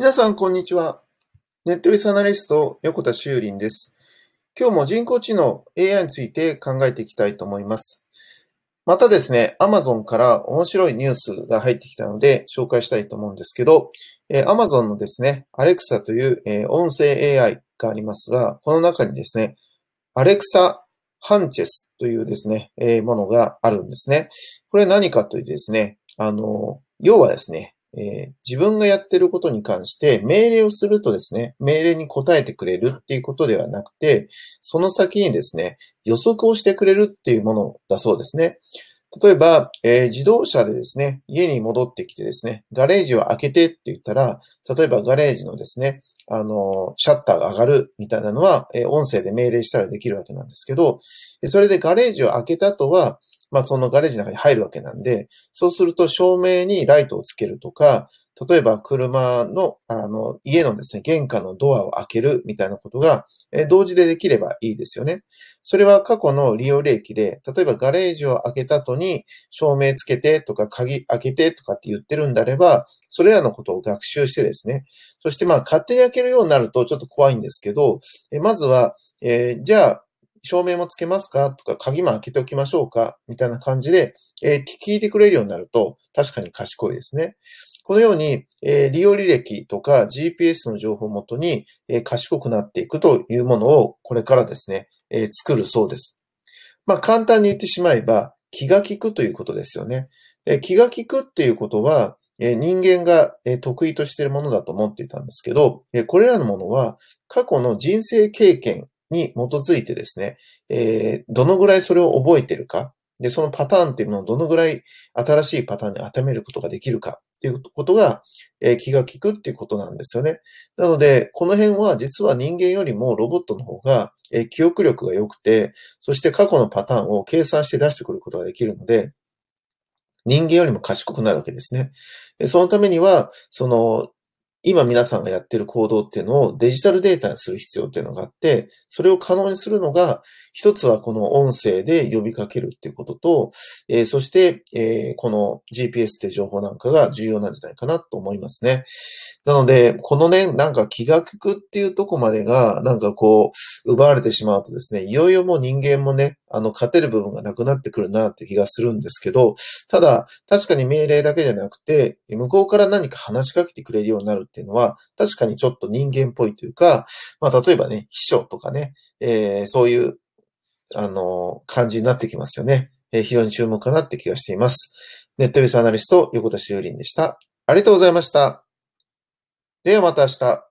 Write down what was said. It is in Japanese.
皆さん、こんにちは。ネットビスアナリスト、横田修林です。今日も人工知能 AI について考えていきたいと思います。またですね、Amazon から面白いニュースが入ってきたので紹介したいと思うんですけど、え Amazon のですね、Alexa という、え音声 AI がありますが、この中にですね、Alexa ハンチェスというですね、えものがあるんですね。これ何かというとですね、あの、要はですね、えー、自分がやってることに関して命令をするとですね、命令に答えてくれるっていうことではなくて、その先にですね、予測をしてくれるっていうものだそうですね。例えば、えー、自動車でですね、家に戻ってきてですね、ガレージを開けてって言ったら、例えばガレージのですね、あの、シャッターが上がるみたいなのは、えー、音声で命令したらできるわけなんですけど、それでガレージを開けた後は、まあそのガレージの中に入るわけなんで、そうすると照明にライトをつけるとか、例えば車の、あの、家のですね、玄関のドアを開けるみたいなことが、え同時でできればいいですよね。それは過去の利用例記で、例えばガレージを開けた後に照明つけてとか鍵開けてとかって言ってるんであれば、それらのことを学習してですね、そしてまあ勝手に開けるようになるとちょっと怖いんですけど、えまずは、えー、じゃあ照明もつけますか？とか、鍵も開けておきましょうか？みたいな感じで、えー、聞いてくれるようになると、確かに賢いですね。このように、えー、利用履歴とか GPS の情報をもとに、えー、賢くなっていくというものを、これからですね、え作るそうです。まあ、簡単に言ってしまえば、気が利くということですよね。え気が利くっていうことは、え人間が、え得意としているものだと思っていたんですけど、えこれらのものは、過去の人生経験に基づいてですね、えー、どのぐらいそれを覚えてるか、で、そのパターンっていうのをどのぐらい新しいパターンに当てめることができるかっていうことが、えー、気が利くっていうことなんですよね。なので、この辺は実は人間よりもロボットの方が、えー、記憶力が良くて、そして過去のパターンを計算して出してくることができるので、人間よりも賢くなるわけですね。そのためには、その、今皆さんがやってる行動っていうのをデジタルデータにする必要っていうのがあって、それを可能にするのが、一つはこの音声で呼びかけるっていうことと、えー、そして、えー、この GPS って情報なんかが重要なんじゃないかなと思いますね。なので、このね、なんか気が利くっていうとこまでが、なんかこう、奪われてしまうとですね、いよいよもう人間もね、あの、勝てる部分がなくなってくるなって気がするんですけど、ただ、確かに命令だけじゃなくて、向こうから何か話しかけてくれるようになるっていうのは、確かにちょっと人間っぽいというか、まあ、例えばね、秘書とかね、えー、そういう、あの、感じになってきますよね。えー、非常に注目かなって気がしています。ネットベースアナリスト、横田修林でした。ありがとうございました。ではまた明日。